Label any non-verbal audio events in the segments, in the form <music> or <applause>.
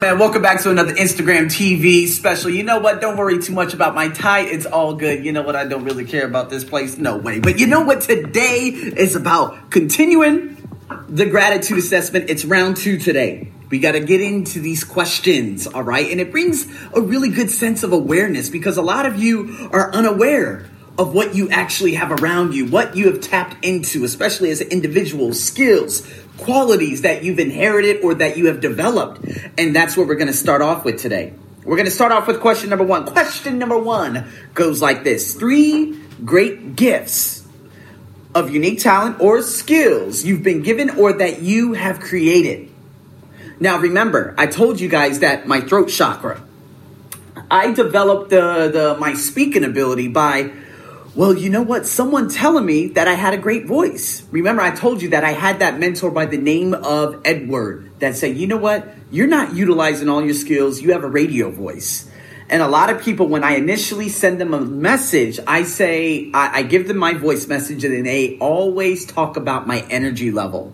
Man, welcome back to another Instagram TV special. You know what? Don't worry too much about my tie. It's all good. You know what? I don't really care about this place. No way. But you know what? Today is about continuing the gratitude assessment. It's round two today. We got to get into these questions, all right? And it brings a really good sense of awareness because a lot of you are unaware of what you actually have around you, what you have tapped into, especially as an individual, skills, qualities that you've inherited or that you have developed. And that's what we're going to start off with today. We're going to start off with question number one. Question number one goes like this Three great gifts of unique talent or skills you've been given or that you have created. Now, remember, I told you guys that my throat chakra, I developed the, the my speaking ability by well, you know what? Someone telling me that I had a great voice. Remember, I told you that I had that mentor by the name of Edward that said, you know what? You're not utilizing all your skills. You have a radio voice. And a lot of people, when I initially send them a message, I say, I, I give them my voice message and they always talk about my energy level.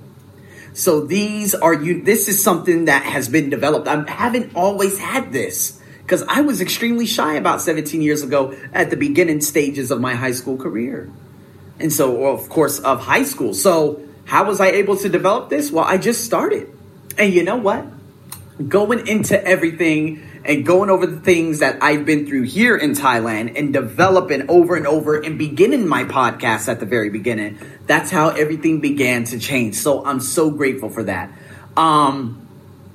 So these are you, this is something that has been developed. I haven't always had this because I was extremely shy about 17 years ago at the beginning stages of my high school career. And so, of course, of high school. So, how was I able to develop this? Well, I just started. And you know what? Going into everything and going over the things that I've been through here in Thailand and developing over and over and beginning my podcast at the very beginning, that's how everything began to change. So, I'm so grateful for that. Um,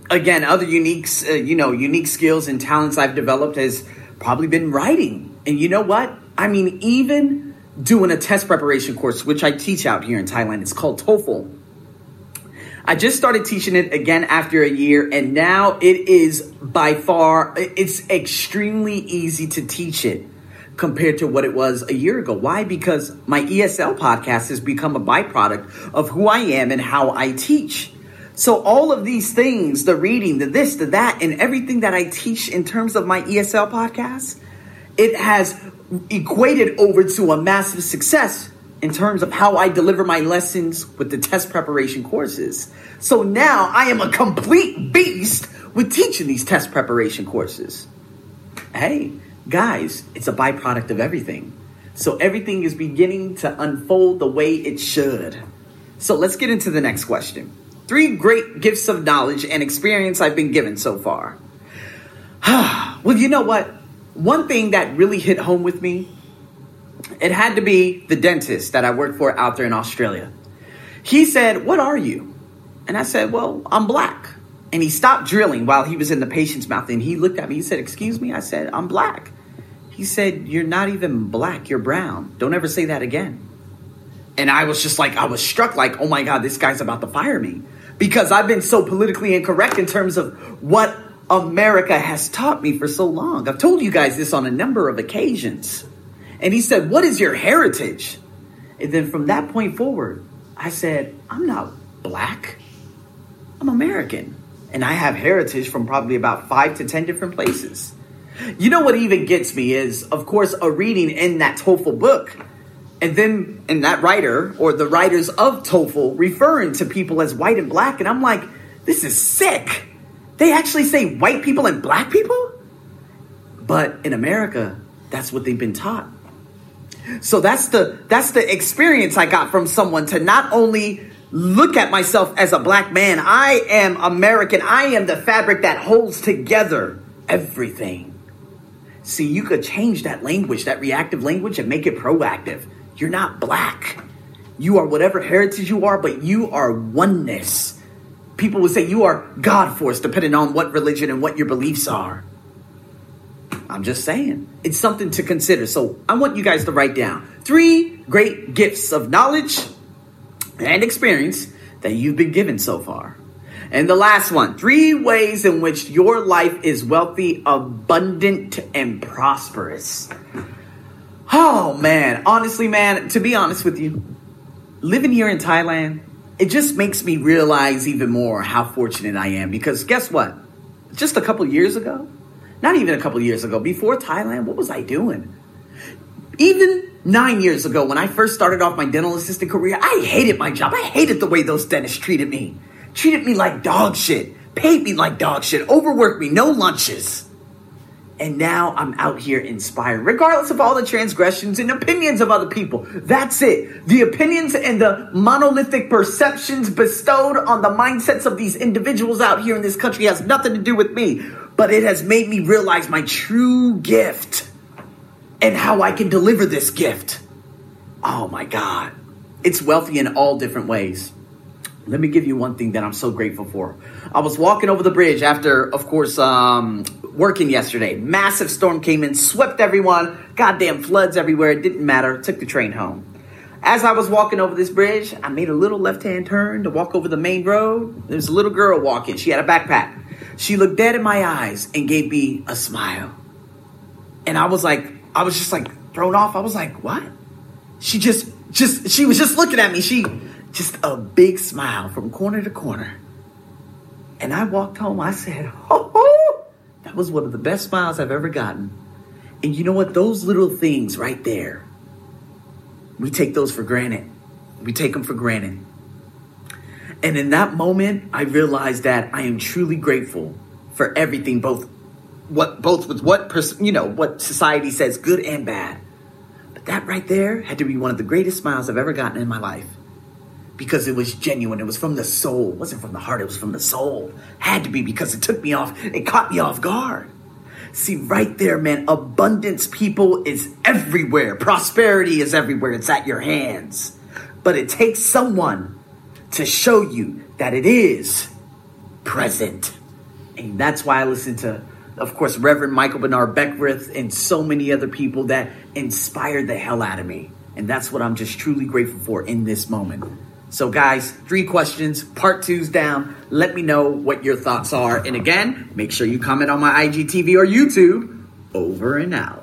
again, other unique, uh, you know, unique skills and talents I've developed has probably been writing. And you know what? I mean, even doing a test preparation course, which I teach out here in Thailand, it's called TOEFL. I just started teaching it again after a year, and now it is by far, it's extremely easy to teach it compared to what it was a year ago. Why? Because my ESL podcast has become a byproduct of who I am and how I teach. So all of these things, the reading, the this, the that, and everything that I teach in terms of my ESL podcast, it has equated over to a massive success in terms of how I deliver my lessons with the test preparation courses. So now I am a complete beast with teaching these test preparation courses. Hey, guys, it's a byproduct of everything. So everything is beginning to unfold the way it should. So let's get into the next question. Three great gifts of knowledge and experience I've been given so far. <sighs> well, you know what? One thing that really hit home with me, it had to be the dentist that I worked for out there in Australia. He said, What are you? And I said, Well, I'm black. And he stopped drilling while he was in the patient's mouth and he looked at me. He said, Excuse me? I said, I'm black. He said, You're not even black, you're brown. Don't ever say that again. And I was just like, I was struck, like, oh my God, this guy's about to fire me because I've been so politically incorrect in terms of what America has taught me for so long. I've told you guys this on a number of occasions. And he said, What is your heritage? And then from that point forward, I said, I'm not black, I'm American. And I have heritage from probably about five to 10 different places. You know what even gets me is, of course, a reading in that TOEFL book and then, and that writer or the writers of TOEFL referring to people as white and black. And I'm like, this is sick. They actually say white people and black people? But in America, that's what they've been taught. So that's the that's the experience I got from someone to not only look at myself as a black man, I am American. I am the fabric that holds together everything. See, you could change that language, that reactive language, and make it proactive. You're not black. You are whatever heritage you are, but you are oneness. People would say you are God force, depending on what religion and what your beliefs are. I'm just saying. It's something to consider. So I want you guys to write down three great gifts of knowledge and experience that you've been given so far. And the last one three ways in which your life is wealthy, abundant, and prosperous. Oh man, honestly, man, to be honest with you, living here in Thailand, it just makes me realize even more how fortunate I am because guess what? Just a couple years ago, not even a couple years ago, before Thailand, what was I doing? Even nine years ago, when I first started off my dental assistant career, I hated my job. I hated the way those dentists treated me. Treated me like dog shit. paid me like dog shit, overworked me, no lunches. And now I'm out here inspired, regardless of all the transgressions and opinions of other people. That's it. The opinions and the monolithic perceptions bestowed on the mindsets of these individuals out here in this country has nothing to do with me, but it has made me realize my true gift and how I can deliver this gift. Oh my God. It's wealthy in all different ways. Let me give you one thing that I'm so grateful for. I was walking over the bridge after, of course, um, working yesterday. Massive storm came in, swept everyone, goddamn floods everywhere. It didn't matter. Took the train home. As I was walking over this bridge, I made a little left hand turn to walk over the main road. There's a little girl walking. She had a backpack. She looked dead in my eyes and gave me a smile. And I was like, I was just like thrown off. I was like, what? She just, just, she was just looking at me. She, just a big smile from corner to corner. And I walked home. I said, oh, that was one of the best smiles I've ever gotten. And you know what? Those little things right there, we take those for granted. We take them for granted. And in that moment, I realized that I am truly grateful for everything, both what both with what you know what society says good and bad. But that right there had to be one of the greatest smiles I've ever gotten in my life because it was genuine. It was from the soul. It wasn't from the heart. It was from the soul. Had to be because it took me off. It caught me off guard. See, right there, man, abundance, people, is everywhere. Prosperity is everywhere. It's at your hands. But it takes someone to show you that it is present. And that's why I listen to, of course, Reverend Michael Bernard Beckwith and so many other people that inspired the hell out of me. And that's what I'm just truly grateful for in this moment. So, guys, three questions. Part two's down. Let me know what your thoughts are. And again, make sure you comment on my IGTV or YouTube. Over and out.